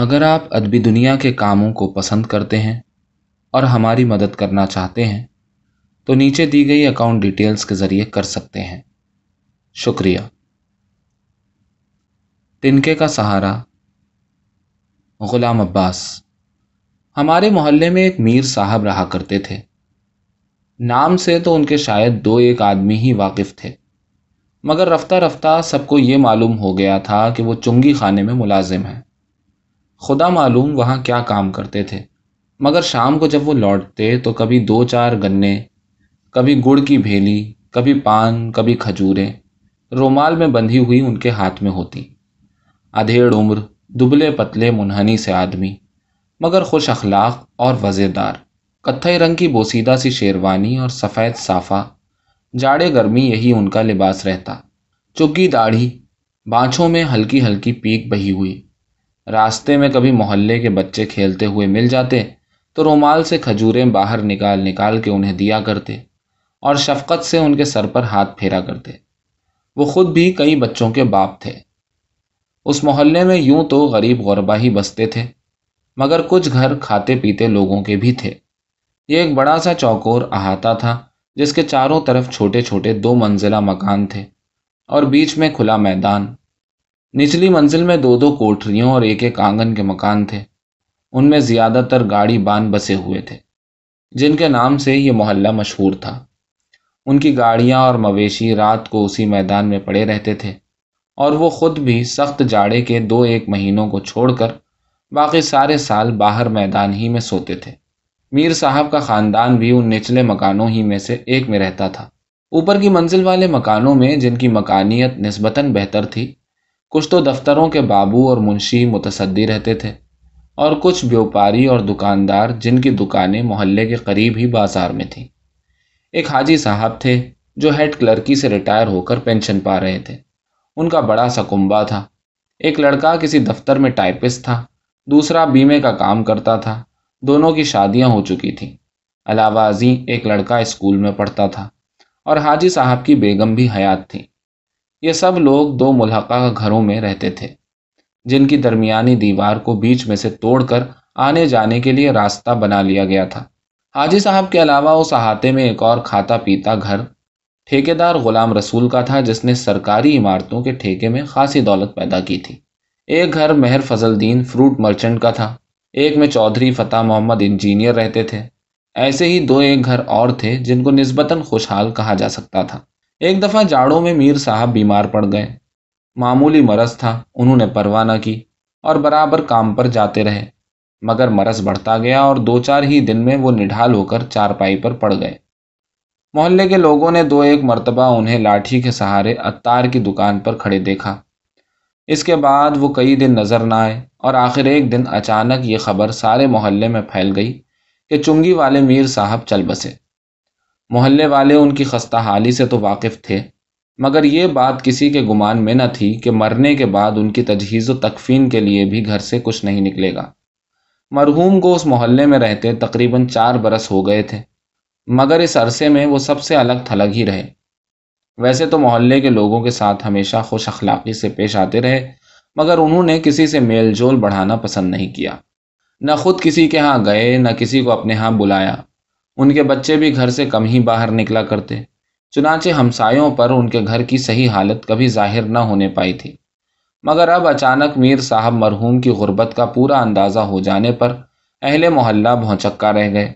اگر آپ ادبی دنیا کے کاموں کو پسند کرتے ہیں اور ہماری مدد کرنا چاہتے ہیں، تو نیچے دی گئی اکاؤنٹ ڈیٹیلز کے ذریعے کر سکتے ہیں۔ شکریہ۔ تنکے کا سہارا، غلام عباس۔ ہمارے محلے میں ایک میر صاحب رہا کرتے تھے۔ نام سے تو ان کے شاید دو ایک آدمی ہی واقف تھے، مگر رفتہ رفتہ سب کو یہ معلوم ہو گیا تھا کہ وہ چنگی خانے میں ملازم ہیں۔ خدا معلوم وہاں کیا کام کرتے تھے۔ مگر شام کو جب وہ لوٹتے تو کبھی دو چار گنے، کبھی گڑ کی بھیلی، کبھی پان، کبھی کھجوریں رومال میں بندھی ہوئی ان کے ہاتھ میں ہوتی۔ ادھیڑ عمر، دبلے پتلے، منہنی سے آدمی، مگر خوش اخلاق اور وزے دار کتھئی رنگ کی بوسیدہ سی شیروانی اور سفید صافہ۔ جاڑے گرمی یہی ان کا لباس رہتا۔ چگی داڑھی بانچھوں میں ہلکی ہلکی پیک بہی ہوئی۔ راستے میں کبھی محلے کے بچے کھیلتے ہوئے مل جاتے، تو رومال سے کھجوریں باہر نکال نکال کے انہیں دیا کرتے اور شفقت سے ان کے سر پر ہاتھ پھیرا کرتے۔ وہ خود بھی کئی بچوں کے باپ تھے۔ اس محلے میں یوں تو غریب غربا ہی بستے تھے، مگر کچھ گھر کھاتے پیتے لوگوں کے بھی تھے۔ یہ ایک بڑا سا چوکور احاطہ تھا، جس کے چاروں طرف چھوٹے چھوٹے دو منزلہ مکان تھے اور بیچ میں کھلا میدان۔ نچلی منزل میں دو دو کوٹریوں اور ایک ایک آنگن کے مکان تھے۔ ان میں زیادہ تر گاڑی بان بسے ہوئے تھے، جن کے نام سے یہ محلہ مشہور تھا۔ ان کی گاڑیاں اور مویشی رات کو اسی میدان میں پڑے رہتے تھے اور وہ خود بھی سخت جاڑے کے دو ایک مہینوں کو چھوڑ کر باقی سارے سال باہر میدان ہی میں سوتے تھے۔ میر صاحب کا خاندان بھی ان نچلے مکانوں ہی میں سے ایک میں رہتا تھا۔ اوپر کی منزل والے مکانوں میں جن کی مکانیت نسبتاً بہتر تھی کچھ تو دفتروں کے بابو اور منشی متصدی رہتے تھے اور کچھ بیوپاری اور دکاندار جن کی دکانیں محلے کے قریب ہی بازار میں تھیں۔ ایک حاجی صاحب تھے جو ہیڈ کلرکی سے ریٹائر ہو کر پینشن پا رہے تھے۔ ان کا بڑا سا تھا۔ ایک لڑکا کسی دفتر میں ٹائپسٹ تھا، دوسرا بیمے کا کام کرتا تھا۔ دونوں کی شادیاں ہو چکی تھیں۔ علاوہ ازیں ایک لڑکا اسکول میں پڑھتا تھا۔ اور حاجی صاحب کی بیگم بھی حیات تھیں۔ یہ سب لوگ دو ملحقہ گھروں میں رہتے تھے، جن کی درمیانی دیوار کو بیچ میں سے توڑ کر آنے جانے کے لیے راستہ بنا لیا گیا تھا۔ حاجی صاحب کے علاوہ اس احاطے میں ایک اور کھاتا پیتا گھر ٹھیکے دار غلام رسول کا تھا، جس نے سرکاری عمارتوں کے ٹھیکے میں خاصی دولت پیدا کی تھی۔ ایک گھر مہر فضل دین فروٹ مرچنٹ کا تھا۔ ایک میں چودھری فتح محمد انجینئر رہتے تھے۔ ایسے ہی دو ایک گھر اور تھے، جن کو نسبتاً خوشحال کہا جا سکتا تھا۔ ایک دفعہ جاڑوں میں میر صاحب بیمار پڑ گئے۔ معمولی مرض تھا، انہوں نے پرواہ نہ کی اور برابر کام پر جاتے رہے۔ مگر مرض بڑھتا گیا اور دو چار ہی دن میں وہ نڈھال ہو کر چار پائی پر پڑ گئے۔ محلے کے لوگوں نے دو ایک مرتبہ انہیں لاٹھی کے سہارے اتار کی دکان پر کھڑے دیکھا۔ اس کے بعد وہ کئی دن نظر نہ آئے اور آخر ایک دن اچانک یہ خبر سارے محلے میں پھیل گئی کہ چنگی والے میر صاحب چل بسے۔ محلے والے ان کی خستہ حالی سے تو واقف تھے، مگر یہ بات کسی کے گمان میں نہ تھی کہ مرنے کے بعد ان کی تجہیز و تکفین کے لیے بھی گھر سے کچھ نہیں نکلے گا۔ مرحوم کو اس محلے میں رہتے تقریباً چار برس ہو گئے تھے، مگر اس عرصے میں وہ سب سے الگ تھلگ ہی رہے۔ ویسے تو محلے کے لوگوں کے ساتھ ہمیشہ خوش اخلاقی سے پیش آتے رہے، مگر انہوں نے کسی سے میل جول بڑھانا پسند نہیں کیا۔ نہ خود کسی کے ہاں گئے، نہ کسی کو اپنے ہاں بلایا۔ ان کے بچے بھی گھر سے کم ہی باہر نکلا کرتے۔ چنانچہ ہمسایوں پر ان کے گھر کی صحیح حالت کبھی ظاہر نہ ہونے پائی تھی۔ مگر اب اچانک میر صاحب مرحوم کی غربت کا پورا اندازہ ہو جانے پر اہل محلہ بھونچکا رہ گئے۔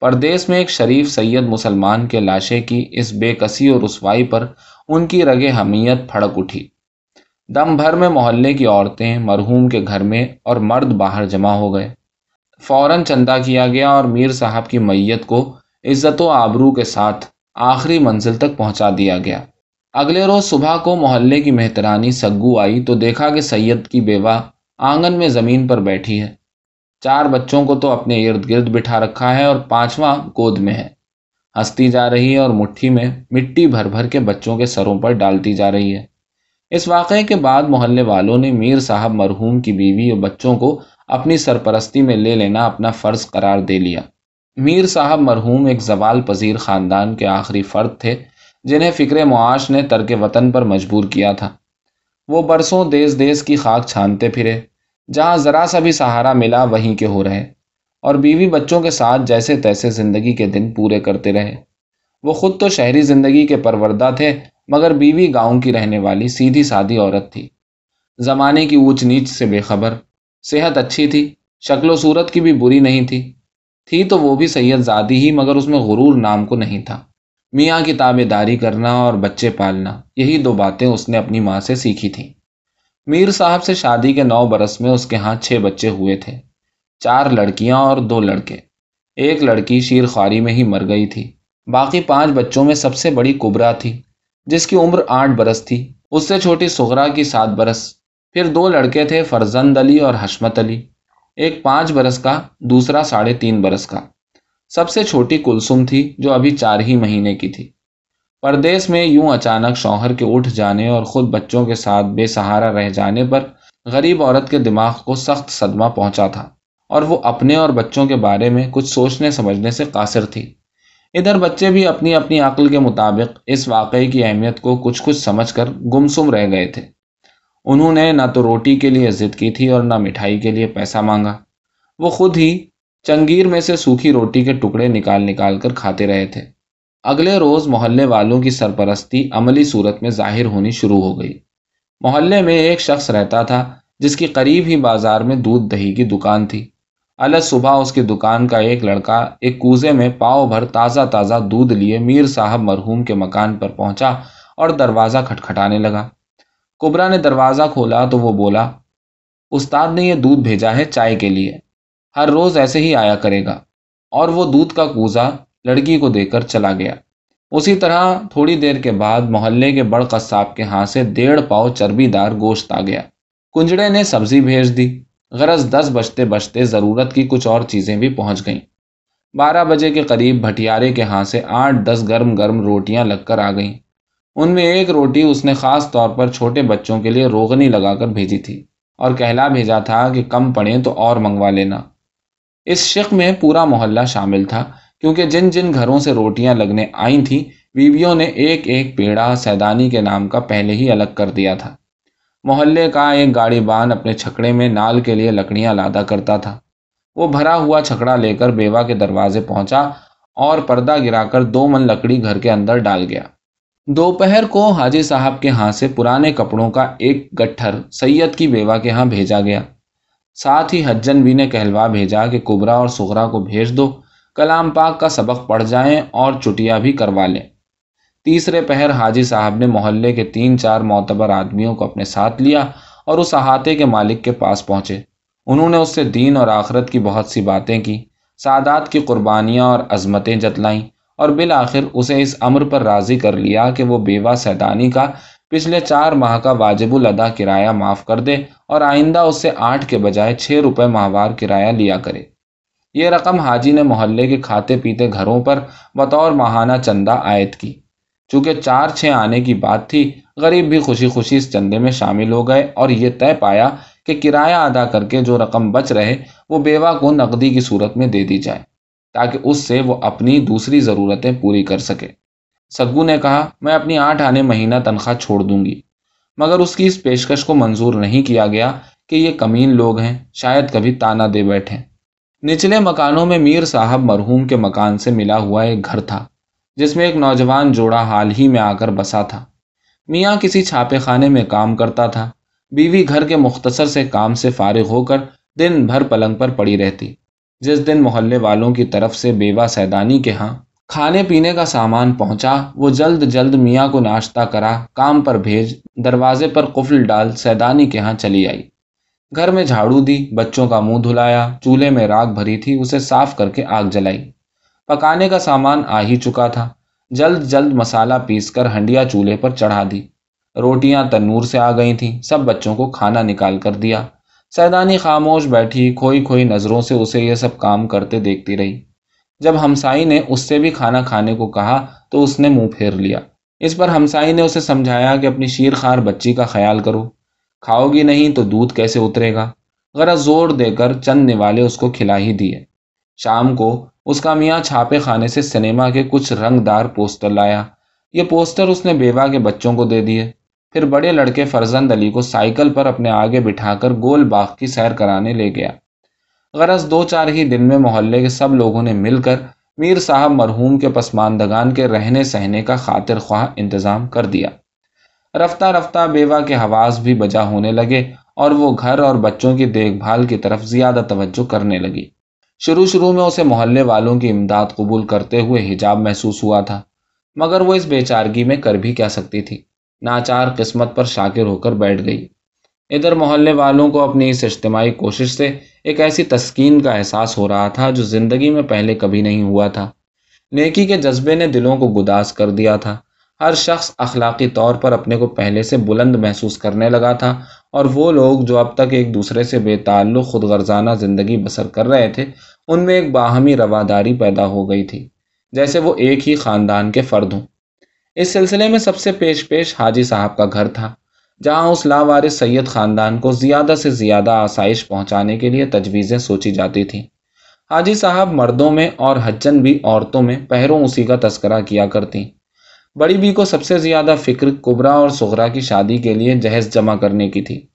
پردیس میں ایک شریف سید مسلمان کے لاشے کی اس بے کسی اور رسوائی پر ان کی رگ حمیت پھڑک اٹھی۔ دم بھر میں محلے کی عورتیں مرحوم کے گھر میں اور مرد باہر جمع ہو گئے۔ فوراً چندہ کیا گیا اور میر صاحب کی میت کو عزت و آبرو کے ساتھ آخری منزل تک پہنچا دیا گیا۔ اگلے روز صبح کو محلے کی مہترانی سگو آئی تو دیکھا کہ سید کی بیوہ آنگن میں زمین پر بیٹھی ہے۔ چار بچوں کو تو اپنے ارد گرد بٹھا رکھا ہے اور پانچواں گود میں ہے۔ ہنستی جا رہی ہے اور مٹھی میں مٹی بھر بھر کے بچوں کے سروں پر ڈالتی جا رہی ہے۔ اس واقعے کے بعد محلے والوں نے میر صاحب مرحوم کی بیوی اور بچوں کو اپنی سرپرستی میں لے لینا اپنا فرض قرار دے لیا۔ میر صاحب مرحوم ایک زوال پذیر خاندان کے آخری فرد تھے، جنہیں فکر معاش نے ترک وطن پر مجبور کیا تھا۔ وہ برسوں دیس دیس کی خاک چھانتے پھرے، جہاں ذرا سا بھی سہارا ملا وہیں کے ہو رہے۔ اور بیوی بچوں کے ساتھ جیسے تیسے زندگی کے دن پورے کرتے رہے۔ وہ خود تو شہری زندگی کے پروردہ تھے، مگر بیوی گاؤں کی رہنے والی سیدھی سادی عورت تھی۔ زمانے کی اونچ نیچ سے بے خبر صحت اچھی تھی، شکل و صورت کی بھی بری نہیں تھی۔ تھی تو وہ بھی سید زادی ہی، مگر اس میں غرور نام کو نہیں تھا۔ میاں کی تابے داری کرنا اور بچے پالنا، یہی دو باتیں اس نے اپنی ماں سے سیکھی تھیں۔ میر صاحب سے شادی کے نو برس میں اس کے ہاں چھ بچے ہوئے تھے۔ چار لڑکیاں اور دو لڑکے۔ ایک لڑکی شیر خواری میں ہی مر گئی تھی۔ باقی پانچ بچوں میں سب سے بڑی کبرا تھی، جس کی عمر آٹھ برس تھی۔ اس سے چھوٹی سغرا کی سات برس۔ پھر دو لڑکے تھے فرزند علی اور حشمت علی۔ ایک پانچ برس کا، دوسرا ساڑھے تین برس کا۔ سب سے چھوٹی کلسم تھی جو ابھی چار ہی مہینے کی تھی۔ پردیس میں یوں اچانک شوہر کے اٹھ جانے اور خود بچوں کے ساتھ بے سہارا رہ جانے پر غریب عورت کے دماغ کو سخت صدمہ پہنچا تھا اور وہ اپنے اور بچوں کے بارے میں کچھ سوچنے سمجھنے سے قاصر تھی۔ ادھر بچے بھی اپنی اپنی عقل کے مطابق اس واقعے کی اہمیت کو کچھ کچھ سمجھ کر گمسم رہ گئے تھے۔ انہوں نے نہ تو روٹی کے لیے ضد کی تھی اور نہ مٹھائی کے لیے پیسہ مانگا۔ وہ خود ہی چنگیر میں سے سوکھی روٹی کے ٹکڑے نکال نکال کر کھاتے رہے تھے۔ اگلے روز محلے والوں کی سرپرستی عملی صورت میں ظاہر ہونی شروع ہو گئی۔ محلے میں ایک شخص رہتا تھا جس کی قریب ہی بازار میں دودھ دہی کی دکان تھی۔ الگ صبح اس کی دکان کا ایک لڑکا ایک کوزے میں پاؤ بھر تازہ تازہ دودھ لیے میر صاحب مرحوم کے مکان پر پہنچا اور دروازہ کھٹکھٹانے لگا۔ کبرا نے دروازہ کھولا تو وہ بولا، استاد نے یہ دودھ بھیجا ہے چائے کے لیے، ہر روز ایسے ہی آیا کرے گا اور وہ دودھ کا کوزا لڑکی کو دے کر چلا گیا۔ اسی طرح تھوڑی دیر کے بعد محلے کے بڑ قصاب کے ہاں سے ڈیڑھ پاؤ چربی دار گوشت آ گیا۔ کنجڑے نے سبزی بھیج دی۔ غرض دس بجتے بجتے ضرورت کی کچھ اور چیزیں بھی پہنچ گئیں۔ بارہ بجے کے قریب بھٹیارے کے ہاں سے آٹھ دس گرم گرم روٹیاں لگ کر آ گئیں۔ ان میں ایک روٹی اس نے خاص طور پر چھوٹے بچوں کے لیے روغنی لگا کر بھیجی تھی اور کہلا بھیجا تھا کہ کم پڑے تو اور منگوا لینا۔ اس شک میں پورا محلہ شامل تھا کیونکہ جن جن گھروں سے روٹیاں لگنے آئی تھیں، بیویوں نے ایک ایک پیڑا سیدانی کے نام کا پہلے ہی الگ کر دیا تھا۔ محلے کا ایک گاڑی بان اپنے چھکڑے میں نال کے لیے لکڑیاں لادا کرتا تھا۔ وہ بھرا ہوا چھکڑا لے کر بیوہ کے دروازے پہنچا اور پردہ گرا کر دو من لکڑی گھر کے اندر ڈال گیا۔ دوپہر کو حاجی صاحب کے ہاں سے پرانے کپڑوں کا ایک گٹھر سید کی بیوہ کے ہاں بھیجا گیا۔ ساتھ ہی حجن بھی نے کہلوا بھیجا کہ کبرا اور سغرا کو بھیج دو، کلام پاک کا سبق پڑھ جائیں اور چٹیا بھی کروا لیں۔ تیسرے پہر حاجی صاحب نے محلے کے تین چار معتبر آدمیوں کو اپنے ساتھ لیا اور اس احاطے کے مالک کے پاس پہنچے۔ انہوں نے اس سے دین اور آخرت کی بہت سی باتیں کی، سادات کی قربانیاں اور عظمتیں جتلائیں۔ اور بالآخر اسے اس امر پر راضی کر لیا کہ وہ بیوہ سیدانی کا پچھلے چار ماہ کا واجب الادا کرایہ معاف کر دے اور آئندہ اس سے آٹھ کے بجائے چھ روپے ماہوار کرایہ لیا کرے۔ یہ رقم حاجی نے محلے کے کھاتے پیتے گھروں پر بطور ماہانہ چندہ عائد کی۔ چونکہ چار چھ آنے کی بات تھی، غریب بھی خوشی خوشی اس چندے میں شامل ہو گئے اور یہ طے پایا کہ کرایہ ادا کر کے جو رقم بچ رہے وہ بیوہ کو نقدی کی صورت میں دے دی جائے۔ تاکہ اس سے وہ اپنی دوسری ضرورتیں پوری کر سکے۔ سگو نے کہا، میں اپنی آٹھ آنے مہینہ تنخواہ چھوڑ دوں گی۔ مگر اس کی اس پیشکش کو منظور نہیں کیا گیا کہ یہ کمین لوگ ہیں، شاید کبھی تانا دے بیٹھیں۔ نچلے مکانوں میں میر صاحب مرحوم کے مکان سے ملا ہوا ایک گھر تھا، جس میں ایک نوجوان جوڑا حال ہی میں آ کر بسا تھا۔ میاں کسی چھاپے خانے میں کام کرتا تھا۔ بیوی گھر کے مختصر سے کام سے فارغ ہو کر دن بھر پلنگ پر پڑی رہتی۔ جس دن محلے والوں کی طرف سے بیوہ سیدانی کے ہاں کھانے پینے کا سامان پہنچا، وہ جلد جلد میاں کو ناشتہ کرا، کام پر بھیج، دروازے پر قفل ڈال سیدانی کے ہاں چلی آئی۔ گھر میں جھاڑو دی، بچوں کا منہ دھلایا، چولہے میں راگ بھری تھی، اسے صاف کر کے آگ جلائی۔ پکانے کا سامان آ ہی چکا تھا۔ جلد جلد مسالہ پیس کر ہنڈیا چولہے پر چڑھا دی۔ روٹیاں تنور سے آ گئی تھیں، سب بچوں کو کھانا نکال کر دیا۔ سیدانی خاموش بیٹھی، کھوئی کھوئی نظروں سے اسے یہ سب کام کرتے دیکھتی رہی۔ جب ہمسائی نے اس سے بھی کھانا کھانے کو کہا تو اس نے منہ پھیر لیا۔ اس پر ہمسائی نے اسے سمجھایا کہ اپنی شیر خار بچی کا خیال کرو۔ کھاؤ گی نہیں تو دودھ کیسے اترے گا؟ غرض زور دے کر چند نوالے اس کو کھلا ہی دیے۔ شام کو اس کا میاں چھاپے خانے سے سنیما کے کچھ رنگ دار پوسٹر لایا۔ یہ پوسٹر اس نے بیوہ کے بچوں کو دے دیے۔ پھر بڑے لڑکے فرزند علی کو سائیکل پر اپنے آگے بٹھا کر گول باغ کی سیر کرانے لے گیا۔ غرض دو چار ہی دن میں محلے کے سب لوگوں نے مل کر میر صاحب مرحوم کے پسماندگان کے رہنے سہنے کا خاطر خواہ انتظام کر دیا۔ رفتہ رفتہ بیوہ کے حواس بھی بجا ہونے لگے اور وہ گھر اور بچوں کی دیکھ بھال کی طرف زیادہ توجہ کرنے لگی۔ شروع شروع میں اسے محلے والوں کی امداد قبول کرتے ہوئے حجاب محسوس ہوا تھا، مگر وہ اس بیچارگی میں کر بھی کیا سکتی تھی۔ ناچار قسمت پر شاکر ہو کر بیٹھ گئی۔ ادھر محلے والوں کو اپنی اس اجتماعی کوشش سے ایک ایسی تسکین کا احساس ہو رہا تھا جو زندگی میں پہلے کبھی نہیں ہوا تھا۔ نیکی کے جذبے نے دلوں کو گداس کر دیا تھا۔ ہر شخص اخلاقی طور پر اپنے کو پہلے سے بلند محسوس کرنے لگا تھا اور وہ لوگ جو اب تک ایک دوسرے سے بے تعلق خود غرضانہ زندگی بسر کر رہے تھے، ان میں ایک باہمی رواداری پیدا ہو گئی تھی، جیسے وہ ایک ہی خاندان کے فرد ہوں۔ اس سلسلے میں سب سے پیش پیش حاجی صاحب کا گھر تھا، جہاں اس لاوار سید خاندان کو زیادہ سے زیادہ آسائش پہنچانے کے لیے تجویزیں سوچی جاتی تھیں۔ حاجی صاحب مردوں میں اور حجن بھی عورتوں میں پہروں اسی کا تذکرہ کیا کرتی۔ بڑی بی کو سب سے زیادہ فکر کبرا اور سغرا کی شادی کے لیے جہیز جمع کرنے کی تھی۔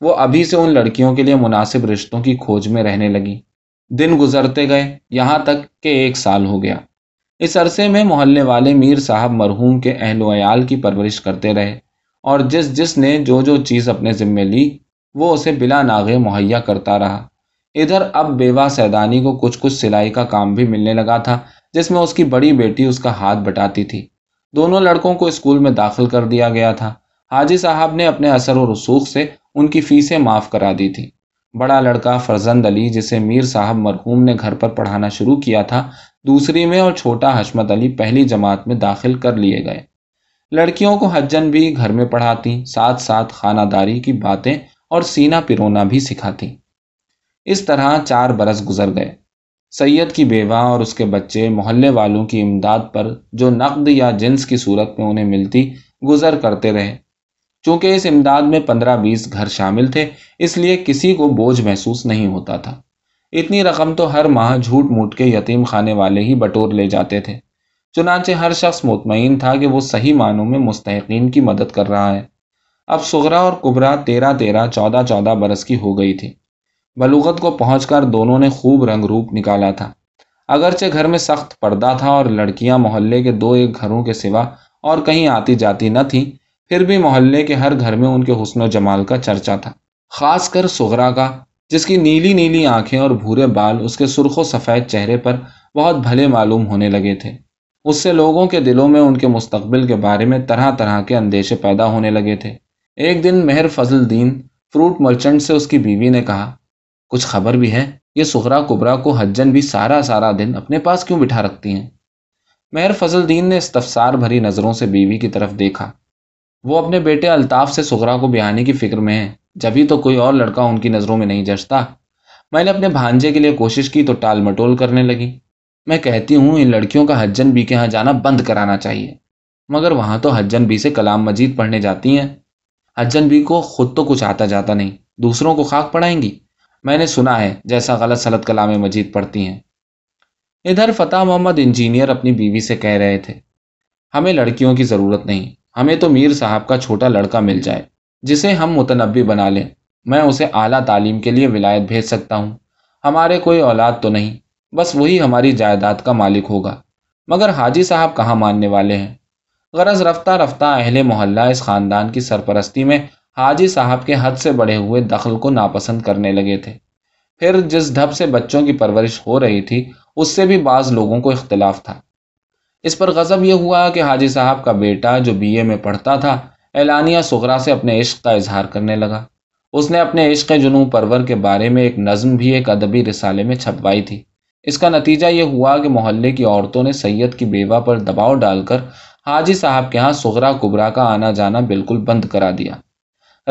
وہ ابھی سے ان لڑکیوں کے لیے مناسب رشتوں کی کھوج میں رہنے لگی۔ دن گزرتے گئے، یہاں تک کہ ایک سال ہو گیا۔ اس عرصے میں محلے والے میر صاحب مرحوم کے اہل و عیال کی پرورش کرتے رہے اور جس جس نے جو جو چیز اپنے ذمے لی، وہ اسے بلا ناغے مہیا کرتا رہا۔ ادھر اب بیوہ سیدانی کو کچھ کچھ سلائی کا کام بھی ملنے لگا تھا، جس میں اس کی بڑی بیٹی اس کا ہاتھ بٹاتی تھی۔ دونوں لڑکوں کو اسکول میں داخل کر دیا گیا تھا۔ حاجی صاحب نے اپنے اثر و رسوخ سے ان کی فیسیں معاف کرا دی تھی۔ بڑا لڑکا فرزند علی، جسے میر صاحب مرحوم نے گھر پر پڑھانا شروع کیا تھا دوسری میں اور چھوٹا حشمت علی پہلی جماعت میں داخل کر لیے گئے۔ لڑکیوں کو حجن بھی گھر میں پڑھاتی، ساتھ ساتھ خانہ داری کی باتیں اور سینہ پرونا بھی سکھاتی۔ اس طرح چار برس گزر گئے۔ سید کی بیوہ اور اس کے بچے محلے والوں کی امداد پر جو نقد یا جنس کی صورت میں انہیں ملتی، گزر کرتے رہے۔ چونکہ اس امداد میں پندرہ بیس گھر شامل تھے، اس لیے کسی کو بوجھ محسوس نہیں ہوتا تھا۔ اتنی رقم تو ہر ماہ جھوٹ موٹ کے یتیم خانے والے ہی بٹور لے جاتے تھے۔ چنانچہ ہر شخص مطمئن تھا کہ وہ صحیح معنوں میں مستحقین کی مدد کر رہا ہے۔ اب سغرا اور کبرا تیرہ تیرہ چودہ چودہ برس کی ہو گئی تھی۔ بلوغت کو پہنچ کر دونوں نے خوب رنگ روپ نکالا تھا۔ اگرچہ گھر میں سخت پردہ تھا اور لڑکیاں محلے کے دو ایک گھروں کے سوا اور کہیں آتی جاتی نہ تھیں، پھر بھی محلے کے ہر گھر میں ان کے حسن و جمال کا چرچا تھا۔ خاص کر سغرا کا جس کی نیلی نیلی آنکھیں اور بھورے بال اس کے سرخ و سفید چہرے پر بہت بھلے معلوم ہونے لگے تھے۔ اس سے لوگوں کے دلوں میں ان کے مستقبل کے بارے میں طرح طرح کے اندیشے پیدا ہونے لگے تھے۔ ایک دن مہر فضل دین فروٹ مرچنٹ سے اس کی بیوی نے کہا، کچھ خبر بھی ہے؟ یہ سغرا کبرا کو حجن بھی سارا سارا دن اپنے پاس کیوں بٹھا رکھتی ہیں؟ مہر فضل دین نے استفسار بھری نظروں سے بیوی کی طرف دیکھا۔ وہ اپنے بیٹے الطاف سے سغرا کو بیانے کی فکر میں ہے جبھی تو کوئی اور لڑکا ان کی نظروں میں نہیں جچتا میں نے اپنے بھانجے کے لیے کوشش کی تو ٹال مٹول کرنے لگی۔ میں کہتی ہوں، ان لڑکیوں کا حجن بی کے یہاں جانا بند کرانا چاہیے۔ مگر وہاں تو حجن بی سے کلام مجید پڑھنے جاتی ہیں۔ حجن بی کو خود تو کچھ آتا جاتا نہیں، دوسروں کو خاک پڑھائیں گی۔ میں نے سنا ہے، جیسا غلط سلط کلام مجید پڑھتی ہیں۔ ادھر فتح محمد انجینئر اپنی بیوی سے کہہ رہے تھے، ہمیں لڑکیوں کی ضرورت نہیں، ہمیں تو میر صاحب کا چھوٹا لڑکا مل جائے۔ جسے ہم متنبی بنا لیں، میں اسے اعلیٰ تعلیم کے لیے ولایت بھیج سکتا ہوں۔ ہمارے کوئی اولاد تو نہیں، بس وہی ہماری جائیداد کا مالک ہوگا۔ مگر حاجی صاحب کہاں ماننے والے ہیں؟ غرض رفتہ رفتہ اہل محلہ اس خاندان کی سرپرستی میں حاجی صاحب کے حد سے بڑے ہوئے دخل کو ناپسند کرنے لگے تھے۔ پھر جس ڈھب سے بچوں کی پرورش ہو رہی تھی، اس سے بھی بعض لوگوں کو اختلاف تھا۔ اس پر غضب یہ ہوا کہ حاجی صاحب کا بیٹا جو بی اے میں پڑھتا تھا اعلانیہ سغرا سے اپنے عشق کا اظہار کرنے لگا۔ اس نے اپنے عشق جنو پرور کے بارے میں ایک نظم بھی، ایک ادبی رسالے میں چھپوائی تھی۔ اس کا نتیجہ یہ ہوا کہ محلے کی عورتوں نے سید کی بیوہ پر دباؤ ڈال کر حاجی صاحب کے ہاں سغرا کبرا کا آنا جانا بالکل بند کرا دیا۔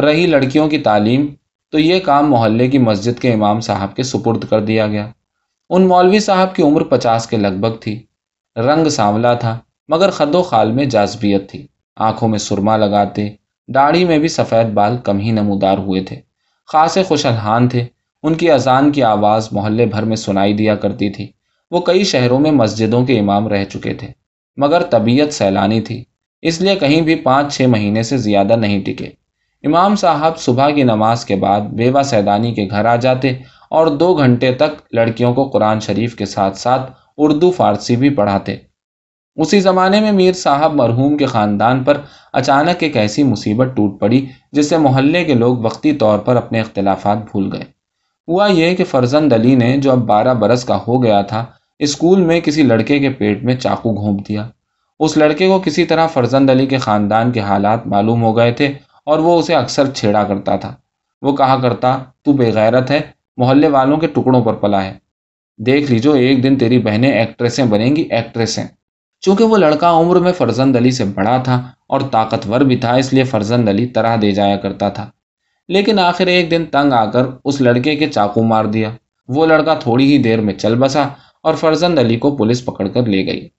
رہی لڑکیوں کی تعلیم، تو یہ کام محلے کی مسجد کے امام صاحب کے سپرد کر دیا گیا۔ ان مولوی صاحب کی عمر پچاس کے لگ بھگ تھی۔ رنگ سانولا تھا، مگر خد و خال میں جازبیت تھی۔ آنکھوں میں سرما لگاتے، داڑھی میں بھی سفید بال کم ہی نمودار ہوئے تھے۔ خاصے خوشحان تھے۔ ان کی اذان کی آواز محلے بھر میں سنائی دیا کرتی تھی۔ وہ کئی شہروں میں مسجدوں کے امام رہ چکے تھے، مگر طبیعت سیلانی تھی۔ اس لیے کہیں بھی پانچ چھ مہینے سے زیادہ نہیں ٹکے۔ امام صاحب صبح کی نماز کے بعد بیوہ سیدانی کے گھر آ جاتے اور دو گھنٹے تک لڑکیوں کو قرآن شریف کے ساتھ ساتھ اردو فارسی بھی پڑھاتے۔ اسی زمانے میں میر صاحب مرحوم کے خاندان پر اچانک ایک ایسی مصیبت ٹوٹ پڑی جس سے محلے کے لوگ وقتی طور پر اپنے اختلافات بھول گئے۔ ہوا یہ کہ فرزند علی نے جو اب بارہ برس کا ہو گیا تھا، اسکول میں کسی لڑکے کے پیٹ میں چاقو گھونپ دیا۔ اس لڑکے کو کسی طرح فرزند علی کے خاندان کے حالات معلوم ہو گئے تھے اور وہ اسے اکثر چھیڑا کرتا تھا۔ وہ کہا کرتا، تو بے غیرت ہے، محلے والوں کے ٹکڑوں پر پلا ہے۔ دیکھ لیجو، ایک دن تیری بہنیں ایکٹریسیں بنیں گی، ایکٹریسیں۔ چونکہ وہ لڑکا عمر میں فرزند علی سے بڑا تھا اور طاقتور بھی تھا، اس لیے فرزند علی طرح دے جایا کرتا تھا۔ لیکن آخر ایک دن تنگ آ کر اس لڑکے کے چاقو مار دیا۔ وہ لڑکا تھوڑی ہی دیر میں چل بسا اور فرزند علی کو پولیس پکڑ کر لے گئی۔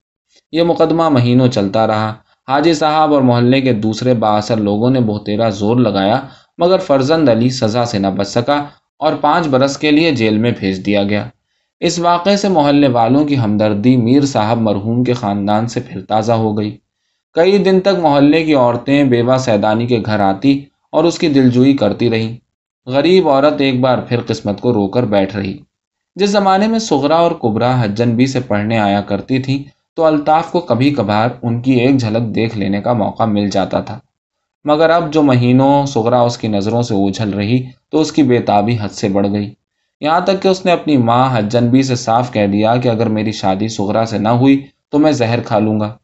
یہ مقدمہ مہینوں چلتا رہا۔ حاجی صاحب اور محلے کے دوسرے باثر لوگوں نے بہتیرا زور لگایا، مگر فرزند علی سزا سے نہ بچ سکا اور پانچ برس کے لیے جیل میں بھیج دیا گیا۔ اس واقعے سے محلے والوں کی ہمدردی میر صاحب مرحوم کے خاندان سے پھر تازہ ہو گئی۔ کئی دن تک محلے کی عورتیں بیوہ سیدانی کے گھر آتی اور اس کی دلجوئی کرتی رہیں۔ غریب عورت ایک بار پھر قسمت کو رو کر بیٹھ رہی۔ جس زمانے میں سغرا اور کبرا حجن بھی سے پڑھنے آیا کرتی تھی تو الطاف کو کبھی کبھار ان کی ایک جھلک دیکھ لینے کا موقع مل جاتا تھا۔ مگر اب جو مہینوں سغرا اس کی نظروں سے اچھل رہی، تو اس کی بےتابی حد سے بڑھ گئی۔ یہاں تک کہ اس نے اپنی ماں حجن بی سے صاف کہہ دیا کہ اگر میری شادی سغرا سے نہ ہوئی تو میں زہر کھا لوں گا۔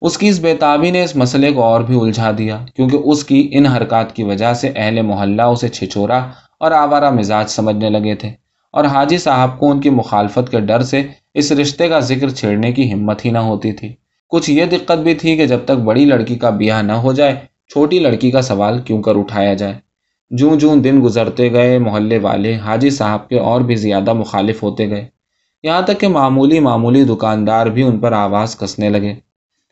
اس کی اس بےتابی نے اس مسئلے کو اور بھی الجھا دیا کیونکہ اس کی ان حرکات کی وجہ سے اہل محلہ اسے چھچورا اور آوارہ مزاج سمجھنے لگے تھے اور حاجی صاحب کو ان کی مخالفت کے ڈر سے اس رشتے کا ذکر چھیڑنے کی ہمت ہی نہ ہوتی تھی۔ کچھ یہ دقت بھی تھی کہ جب تک بڑی لڑکی کا بیاہ نہ ہو جائے، چھوٹی لڑکی کا سوال کیوں کر اٹھایا جائے؟ جوں جوں دن گزرتے گئے، محلے والے، حاجی صاحب کے اور بھی زیادہ مخالف ہوتے گئے۔ یہاں تک کہ معمولی معمولی دکاندار بھی ان پر آواز کسنے لگے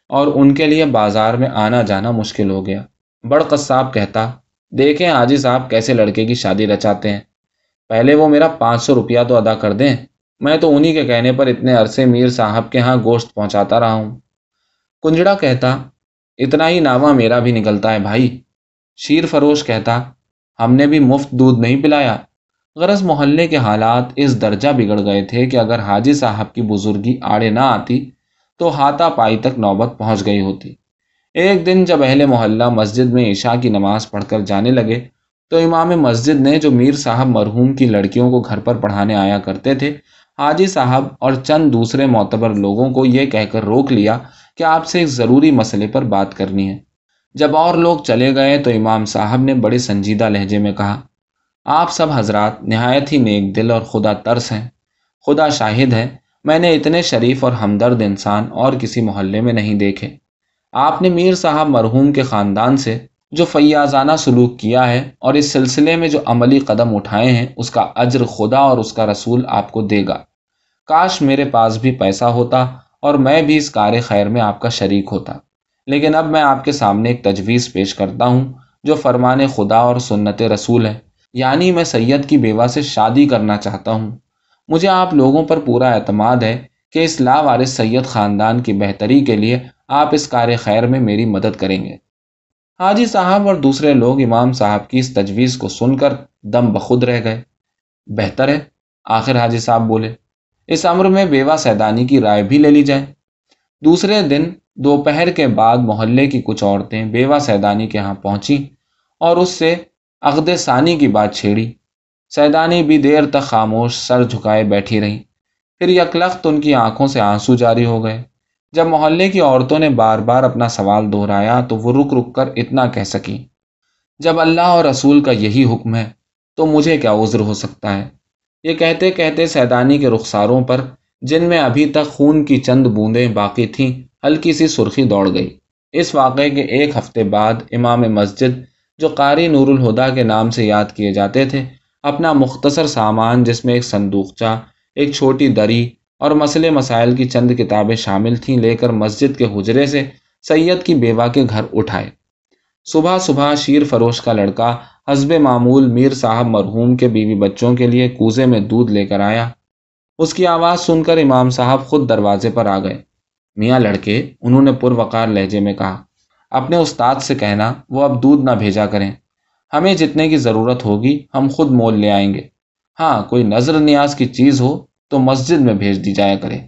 اور ان کے لیے بازار میں آنا جانا مشکل ہو گیا۔ بڑ قصاب کہتا، دیکھیں حاجی صاحب کیسے لڑکے کی شادی رچاتے ہیں۔ پہلے وہ میرا پانچ سو روپیہ تو ادا کر دیں۔ میں تو انہی کے کہنے پر اتنے عرصے میر صاحب کے ہاں گوشت پہنچاتا رہا ہوں کنجڑا کہتا، اتنا ہی ناوا میرا بھی نکلتا ہے بھائی شیر فروش کہتا ہم نے بھی مفت دودھ نہیں پلایا۔ غرض محلے کے حالات اس درجہ بگڑ گئے تھے کہ اگر حاجی صاحب کی بزرگی آڑے نہ آتی تو ہاتھا پائی تک نوبت پہنچ گئی ہوتی۔ ایک دن جب اہل محلہ مسجد میں عشاء کی نماز پڑھ کر جانے لگے تو امام مسجد نے جو میر صاحب مرحوم کی لڑکیوں کو گھر پر پڑھانے آیا کرتے تھے، حاجی صاحب اور چند دوسرے معتبر لوگوں کو یہ کہہ کر روک لیا کہ آپ سے ایک ضروری مسئلے پر بات کرنی ہے۔ جب اور لوگ چلے گئے تو امام صاحب نے بڑے سنجیدہ لہجے میں کہا، آپ سب حضرات نہایت ہی نیک دل اور خدا ترس ہیں، خدا شاہد ہے، میں نے اتنے شریف اور ہمدرد انسان اور کسی محلے میں نہیں دیکھے۔ آپ نے میر صاحب مرحوم کے خاندان سے جو فیاضانہ سلوک کیا ہے اور اس سلسلے میں جو عملی قدم اٹھائے ہیں، اس کا اجر خدا اور اس کا رسول آپ کو دے گا۔ کاش میرے پاس بھی پیسہ ہوتا اور میں بھی اس کار خیر میں آپ کا شریک ہوتا۔ لیکن اب میں آپ کے سامنے ایک تجویز پیش کرتا ہوں جو فرمان خدا اور سنت رسول ہے۔ یعنی میں سید کی بیوہ سے شادی کرنا چاہتا ہوں۔ مجھے آپ لوگوں پر پورا اعتماد ہے کہ اس لا وارث سید خاندان کی بہتری کے لیے آپ اس کار خیر میں میری مدد کریں گے۔ حاجی صاحب اور دوسرے لوگ امام صاحب کی اس تجویز کو سن کر دم بخود رہ گئے۔ بہتر ہے، آخر حاجی صاحب بولے۔ اس امر میں بیوہ سیدانی کی رائے بھی لے لی جائے۔ دوسرے دن دوپہر کے بعد محلے کی کچھ عورتیں بیوہ سیدانی کے ہاں پہنچی اور اس سے عقد ثانی کی بات چھیڑی۔ سیدانی بھی دیر تک خاموش سر جھکائے بیٹھی رہیں پھر یکلخت ان کی آنکھوں سے آنسو جاری ہو گئے۔ جب محلے کی عورتوں نے بار بار اپنا سوال دہرایا تو وہ رک رک کر اتنا کہہ سکی جب اللہ اور رسول کا یہی حکم ہے تو مجھے کیا عذر ہو سکتا ہے؟ یہ کہتے کہتے سیدانی کے رخساروں پر جن میں ابھی تک خون کی چند بوندیں باقی تھیں، ہلکی سی سرخی دوڑ گئی۔ اس واقعے کے ایک ہفتے بعد امام مسجد، جو قاری نور الہدا کے نام سے یاد کیے جاتے تھے، اپنا مختصر سامان جس میں ایک صندوقچہ، ایک چھوٹی دری اور مسئلے مسائل کی چند کتابیں شامل تھیں، لے کر مسجد کے حجرے سے سید کی بیوہ کے گھر اٹھائے۔ صبح صبح شیر فروش کا لڑکا، حزب معمول میر صاحب مرحوم کے بیوی بچوں کے لیے کوزے میں دودھ لے کر آیا۔ اس کی آواز سن کر امام صاحب خود دروازے پر آ گئے۔ میاں لڑکے، انہوں نے پروقار لہجے میں کہا، اپنے استاد سے کہنا، وہ اب دودھ نہ بھیجا کریں۔ ہمیں جتنے کی ضرورت ہوگی، ہم خود مول لے آئیں گے۔ ہاں کوئی نظر نیاز کی چیز ہو تو مسجد میں بھیج دی جایا کرے۔